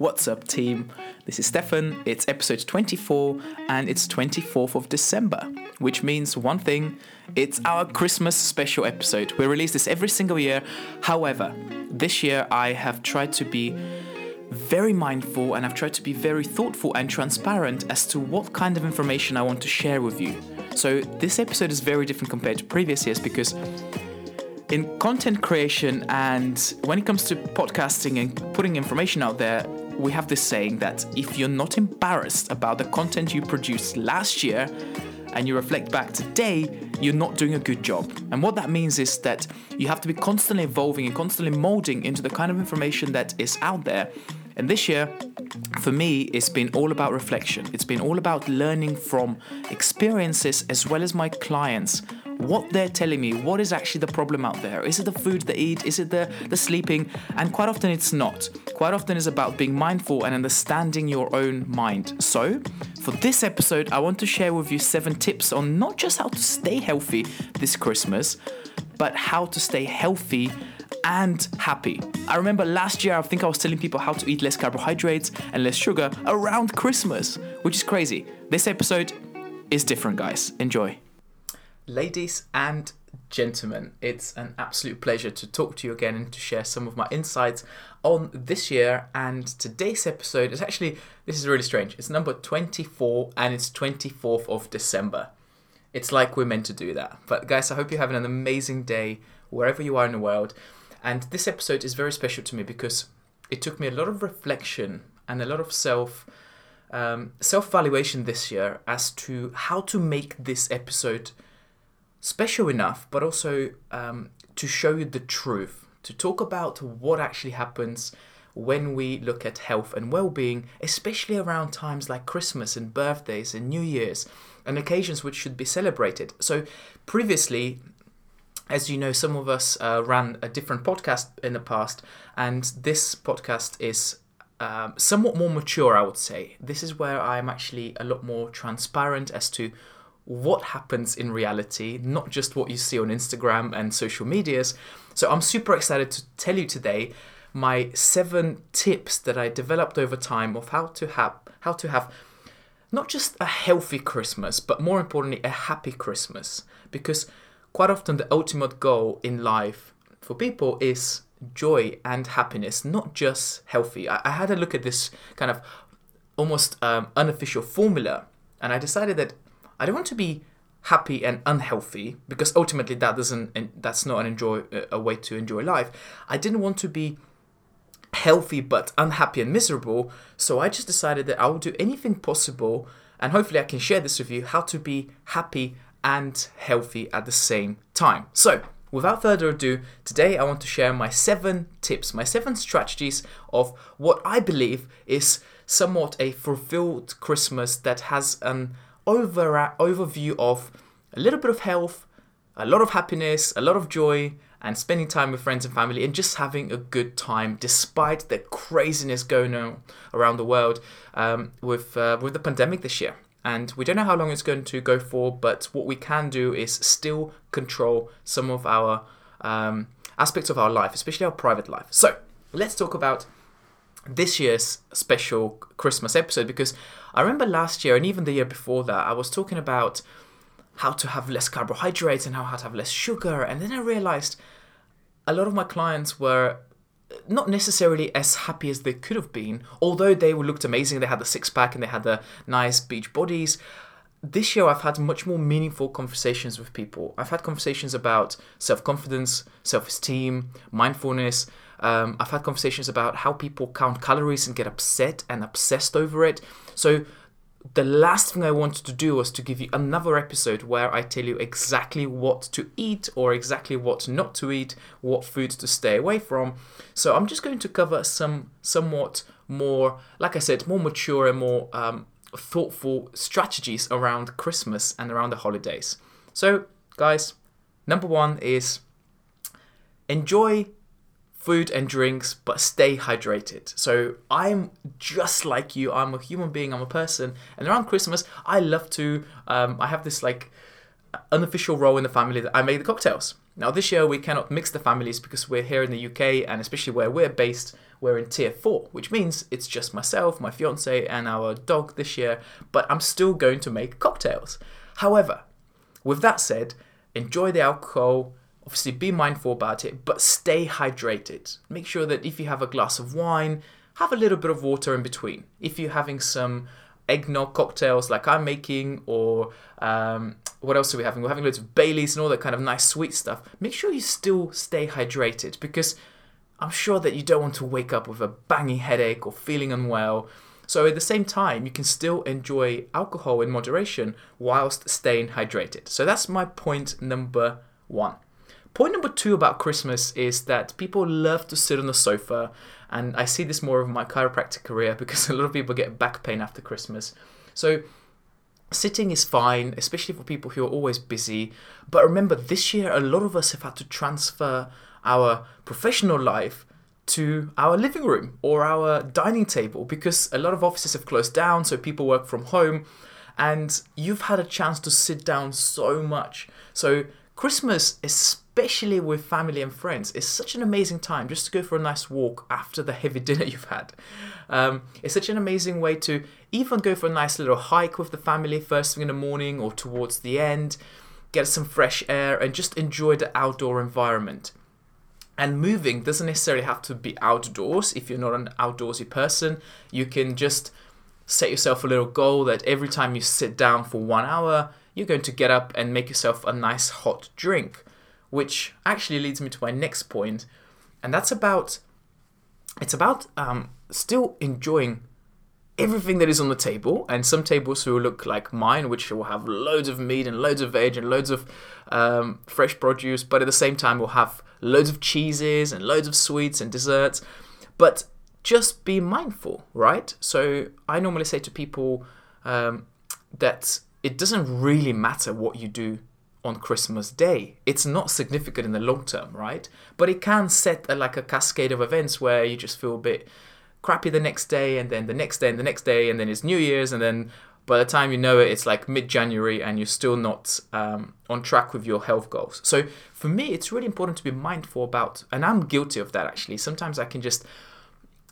What's up, team? This is Stefan. It's episode 24 and it's 24th of December, which means one thing it's our Christmas special episode. We release this every single year. However, this year I have tried to be very mindful and I've tried to be very thoughtful and transparent as to what kind of information I want to share with you. So, this episode is very different compared to previous years because in content creation and when it comes to podcasting and putting information out there, we have this saying that if you're not embarrassed about the content you produced last year and you reflect back today, you're not doing a good job. And what that means is that you have to be constantly evolving and constantly molding into the kind of information that is out there. And this year, for me, it's been all about reflection. It's been all about learning from experiences as well as my clients what they're telling me, what is actually the problem out there. Is it the food they eat? Is it the, the sleeping? And quite often it's not. Quite often it's about being mindful and understanding your own mind. So, for this episode, I want to share with you seven tips on not just how to stay healthy this Christmas, but how to stay healthy and happy. I remember last year, I think I was telling people how to eat less carbohydrates and less sugar around Christmas, which is crazy. This episode is different, guys. Enjoy. Ladies and gentlemen, it's an absolute pleasure to talk to you again and to share some of my insights on this year. And today's episode is actually, this is really strange. It's number 24 and it's 24th of December. It's like we're meant to do that. But guys, I hope you're having an amazing day wherever you are in the world. And this episode is very special to me because it took me a lot of reflection and a lot of self um, self evaluation this year as to how to make this episode special enough, but also um, to show you the truth, to talk about what actually happens when we look at health and well being, especially around times like Christmas and birthdays and New Year's and occasions which should be celebrated. So, previously, as you know, some of us uh, ran a different podcast in the past, and this podcast is um, somewhat more mature, I would say. This is where I'm actually a lot more transparent as to what happens in reality, not just what you see on Instagram and social medias. So I'm super excited to tell you today my seven tips that I developed over time of how to have how to have not just a healthy Christmas, but more importantly, a happy Christmas. Because quite often the ultimate goal in life for people is joy and happiness, not just healthy. I, I had a look at this kind of almost um, unofficial formula, and I decided that I don't want to be happy and unhealthy because ultimately that doesn't that's not an enjoy uh, a way to enjoy life. I didn't want to be healthy but unhappy and miserable, so I just decided that I will do anything possible and hopefully I can share this with you how to be happy and healthy at the same time. So, without further ado, today I want to share my 7 tips, my 7 strategies of what I believe is somewhat a fulfilled Christmas that has an over overview of a little bit of health, a lot of happiness, a lot of joy, and spending time with friends and family and just having a good time despite the craziness going on around the world um, with uh, with the pandemic this year. And we don't know how long it's going to go for, but what we can do is still control some of our um, aspects of our life, especially our private life. So let's talk about this year's special Christmas episode because I remember last year and even the year before that, I was talking about how to have less carbohydrates and how to have less sugar. And then I realized a lot of my clients were not necessarily as happy as they could have been, although they looked amazing. They had the six pack and they had the nice beach bodies. This year, I've had much more meaningful conversations with people. I've had conversations about self confidence, self esteem, mindfulness, um, I've had conversations about how people count calories and get upset and obsessed over it. So, the last thing I wanted to do was to give you another episode where I tell you exactly what to eat or exactly what not to eat, what foods to stay away from. So I'm just going to cover some somewhat more, like I said, more mature and more um, thoughtful strategies around Christmas and around the holidays. So, guys, number one is enjoy food and drinks, but stay hydrated. So I'm just like you. I'm a human being. I'm a person. And around Christmas, I love to. Um, I have this like unofficial role in the family that I make the cocktails. Now, this year we cannot mix the families because we're here in the UK and especially where we're based, we're in tier four, which means it's just myself, my fiance, and our dog this year, but I'm still going to make cocktails. However, with that said, enjoy the alcohol, obviously be mindful about it, but stay hydrated. Make sure that if you have a glass of wine, have a little bit of water in between. If you're having some eggnog cocktails like I'm making, or um, what else are we having? We're having loads of Baileys and all that kind of nice sweet stuff. Make sure you still stay hydrated because I'm sure that you don't want to wake up with a banging headache or feeling unwell. So at the same time, you can still enjoy alcohol in moderation whilst staying hydrated. So that's my point number one. Point number two about Christmas is that people love to sit on the sofa, and I see this more of my chiropractic career because a lot of people get back pain after Christmas. So sitting is fine, especially for people who are always busy. But remember, this year a lot of us have had to transfer our professional life to our living room or our dining table because a lot of offices have closed down, so people work from home, and you've had a chance to sit down so much. So Christmas, especially with family and friends, is such an amazing time just to go for a nice walk after the heavy dinner you've had. Um, it's such an amazing way to even go for a nice little hike with the family first thing in the morning or towards the end, get some fresh air, and just enjoy the outdoor environment. And moving doesn't necessarily have to be outdoors if you're not an outdoorsy person. You can just set yourself a little goal that every time you sit down for one hour, you're going to get up and make yourself a nice hot drink, which actually leads me to my next point, and that's about it's about um, still enjoying everything that is on the table, and some tables will look like mine, which will have loads of meat and loads of veg and loads of um, fresh produce, but at the same time, we'll have loads of cheeses and loads of sweets and desserts. But just be mindful, right? So I normally say to people um, that it doesn't really matter what you do on Christmas Day. It's not significant in the long term, right? But it can set a, like a cascade of events where you just feel a bit crappy the next day, and then the next day, and the next day, and then it's New Year's, and then by the time you know it, it's like mid January, and you're still not um, on track with your health goals. So for me, it's really important to be mindful about, and I'm guilty of that actually. Sometimes I can just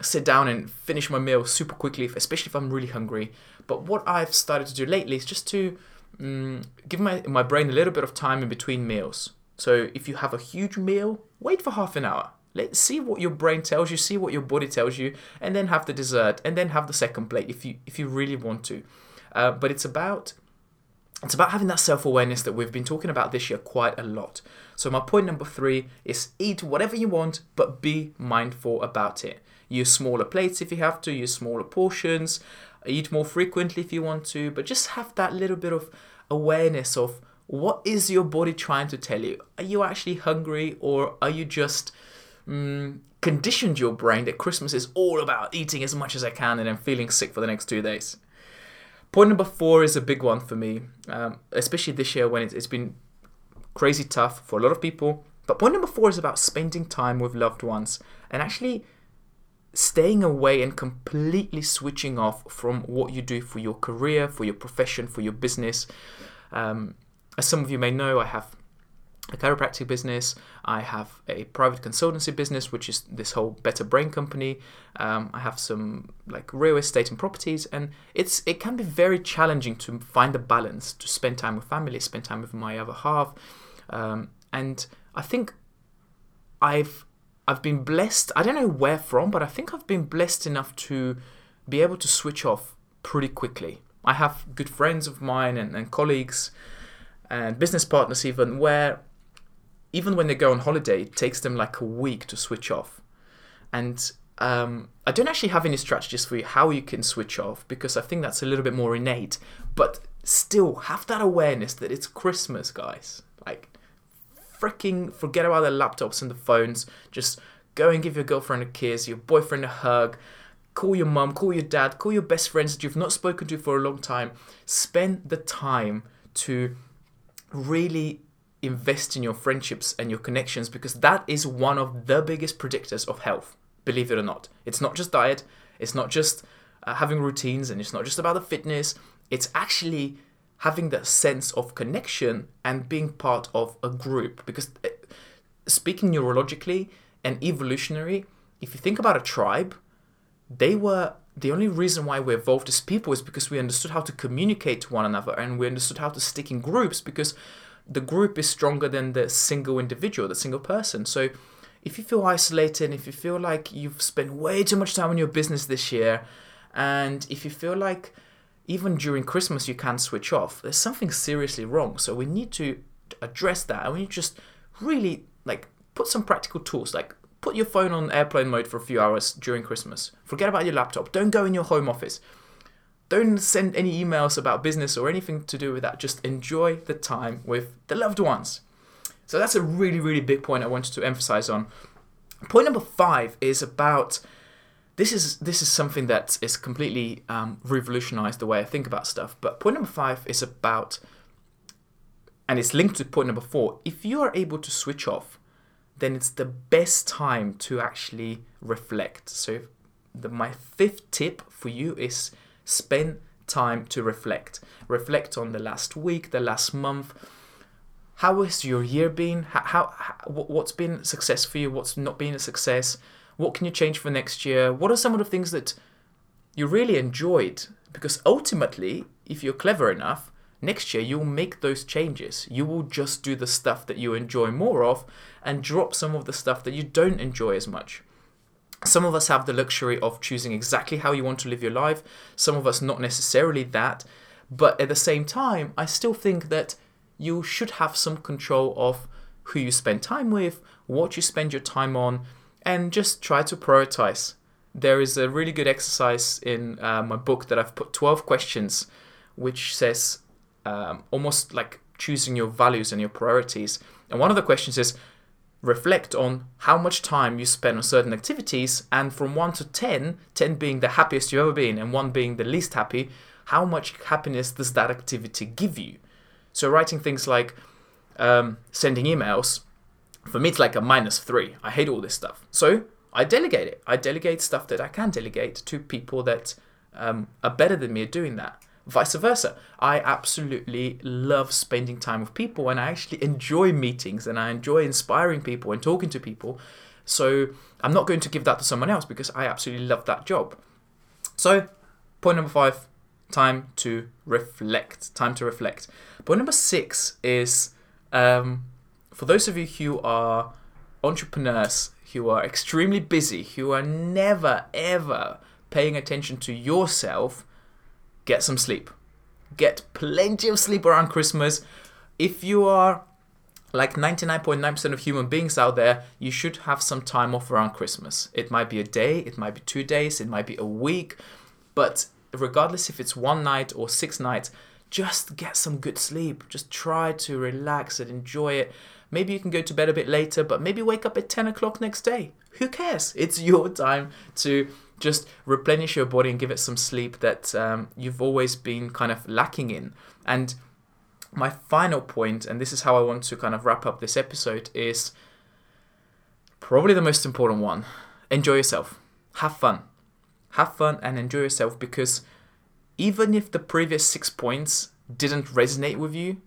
sit down and finish my meal super quickly, especially if I'm really hungry. But what I've started to do lately is just to um, give my, my brain a little bit of time in between meals. So if you have a huge meal, wait for half an hour. Let's see what your brain tells you, see what your body tells you, and then have the dessert, and then have the second plate if you if you really want to. Uh, but it's about it's about having that self awareness that we've been talking about this year quite a lot. So my point number three is eat whatever you want, but be mindful about it. Use smaller plates if you have to. Use smaller portions eat more frequently if you want to, but just have that little bit of awareness of what is your body trying to tell you? Are you actually hungry or are you just mm, conditioned your brain that Christmas is all about eating as much as I can and then feeling sick for the next two days? Point number four is a big one for me, um, especially this year when it's, it's been crazy tough for a lot of people. But point number four is about spending time with loved ones and actually staying away and completely switching off from what you do for your career, for your profession, for your business. Um, as some of you may know, I have a chiropractic business. I have a private consultancy business, which is this whole Better Brain company. Um, I have some like real estate and properties, and it's it can be very challenging to find a balance to spend time with family, spend time with my other half, um, and I think I've I've been blessed. I don't know where from, but I think I've been blessed enough to be able to switch off pretty quickly. I have good friends of mine and, and colleagues and business partners, even where even when they go on holiday, it takes them like a week to switch off. And um, I don't actually have any strategies for you how you can switch off because I think that's a little bit more innate. But still, have that awareness that it's Christmas, guys. Freaking forget about the laptops and the phones. Just go and give your girlfriend a kiss, your boyfriend a hug. Call your mum, call your dad, call your best friends that you've not spoken to for a long time. Spend the time to really invest in your friendships and your connections because that is one of the biggest predictors of health, believe it or not. It's not just diet, it's not just uh, having routines, and it's not just about the fitness. It's actually having that sense of connection and being part of a group because eh, speaking neurologically and evolutionary, if you think about a tribe, they were the only reason why we evolved as people is because we understood how to communicate to one another and we understood how to stick in groups because the group is stronger than the single individual, the single person. So if you feel isolated, if you feel like you've spent way too much time on your business this year, and if you feel like even during Christmas you can't switch off, there's something seriously wrong. So we need to address that and we need to just really like put some practical tools like put your phone on airplane mode for a few hours during Christmas. Forget about your laptop. Don't go in your home office. Don't send any emails about business or anything to do with that. Just enjoy the time with the loved ones. So that's a really, really big point I wanted to emphasize on. Point number five is about this is this is something that is completely um, revolutionized the way I think about stuff. But point number five is about, and it's linked to point number four. If you are able to switch off then it's the best time to actually reflect. So, the, my fifth tip for you is spend time to reflect. Reflect on the last week, the last month. How has your year been? How, how, how what's been success for you? What's not been a success? What can you change for next year? What are some of the things that you really enjoyed? Because ultimately, if you're clever enough, next year you'll make those changes. You will just do the stuff that you enjoy more of and drop some of the stuff that you don't enjoy as much. Some of us have the luxury of choosing exactly how you want to live your life, some of us not necessarily that. But at the same time, I still think that you should have some control of who you spend time with, what you spend your time on, and just try to prioritize. There is a really good exercise in uh, my book that I've put 12 questions, which says um, almost like choosing your values and your priorities. And one of the questions is reflect on how much time you spend on certain activities, and from 1 to 10, 10 being the happiest you've ever been, and 1 being the least happy, how much happiness does that activity give you? So, writing things like um, sending emails, for me, it's like a minus three. I hate all this stuff. So, I delegate it. I delegate stuff that I can delegate to people that um, are better than me at doing that vice versa. I absolutely love spending time with people and I actually enjoy meetings and I enjoy inspiring people and talking to people. So I'm not going to give that to someone else because I absolutely love that job. So, point number five time to reflect. Time to reflect. Point number six is um, for those of you who are entrepreneurs, who are extremely busy, who are never ever paying attention to yourself get some sleep. Get plenty of sleep around Christmas. If you are like 99.9% of human beings out there, you should have some time off around Christmas. It might be a day, it might be two days, it might be a week, but regardless if it's one night or six nights, just get some good sleep. Just try to relax and enjoy it. Maybe you can go to bed a bit later, but maybe wake up at 10 o'clock next day. Who cares? It's your time to just replenish your body and give it some sleep that um, you've always been kind of lacking in. And my final point, and this is how I want to kind of wrap up this episode, is probably the most important one enjoy yourself, have fun. Have fun and enjoy yourself because even if the previous six points didn't resonate with you,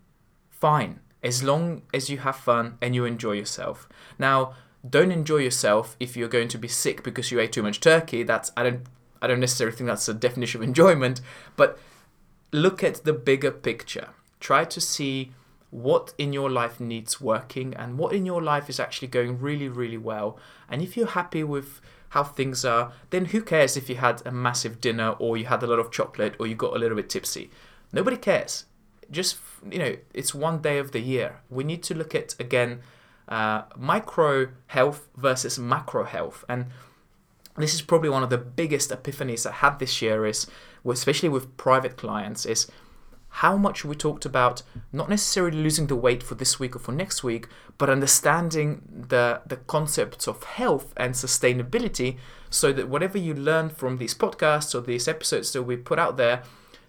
fine, as long as you have fun and you enjoy yourself. Now, don't enjoy yourself if you're going to be sick because you ate too much turkey. That's I don't I don't necessarily think that's a definition of enjoyment, but look at the bigger picture. Try to see what in your life needs working and what in your life is actually going really really well. And if you're happy with how things are, then who cares if you had a massive dinner or you had a lot of chocolate or you got a little bit tipsy? Nobody cares. Just you know, it's one day of the year. We need to look at again uh, micro health versus macro health. And this is probably one of the biggest epiphanies I had this year is, especially with private clients, is how much we talked about not necessarily losing the weight for this week or for next week, but understanding the, the concepts of health and sustainability so that whatever you learn from these podcasts or these episodes that we put out there,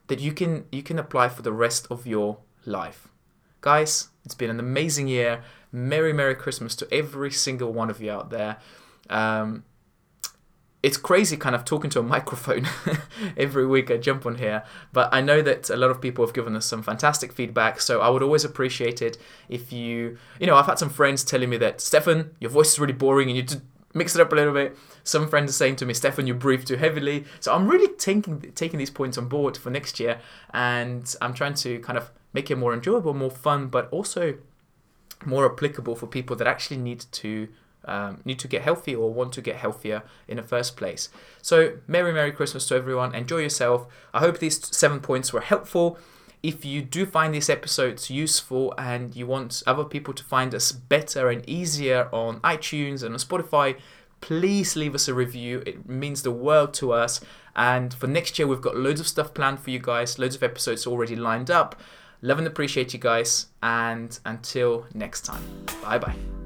that you can you can apply for the rest of your life. Guys, it's been an amazing year. Merry, Merry Christmas to every single one of you out there. Um, it's crazy kind of talking to a microphone every week I jump on here. But I know that a lot of people have given us some fantastic feedback. So I would always appreciate it if you, you know, I've had some friends telling me that, Stefan, your voice is really boring and you just mix it up a little bit. Some friends are saying to me, Stefan, you breathe too heavily. So I'm really taking taking these points on board for next year, and I'm trying to kind of make it more enjoyable, more fun, but also more applicable for people that actually need to um, need to get healthy or want to get healthier in the first place. So, Merry, Merry Christmas to everyone. Enjoy yourself. I hope these seven points were helpful. If you do find these episodes useful and you want other people to find us better and easier on iTunes and on Spotify, please leave us a review. It means the world to us. And for next year, we've got loads of stuff planned for you guys, loads of episodes already lined up. Love and appreciate you guys. And until next time, bye bye.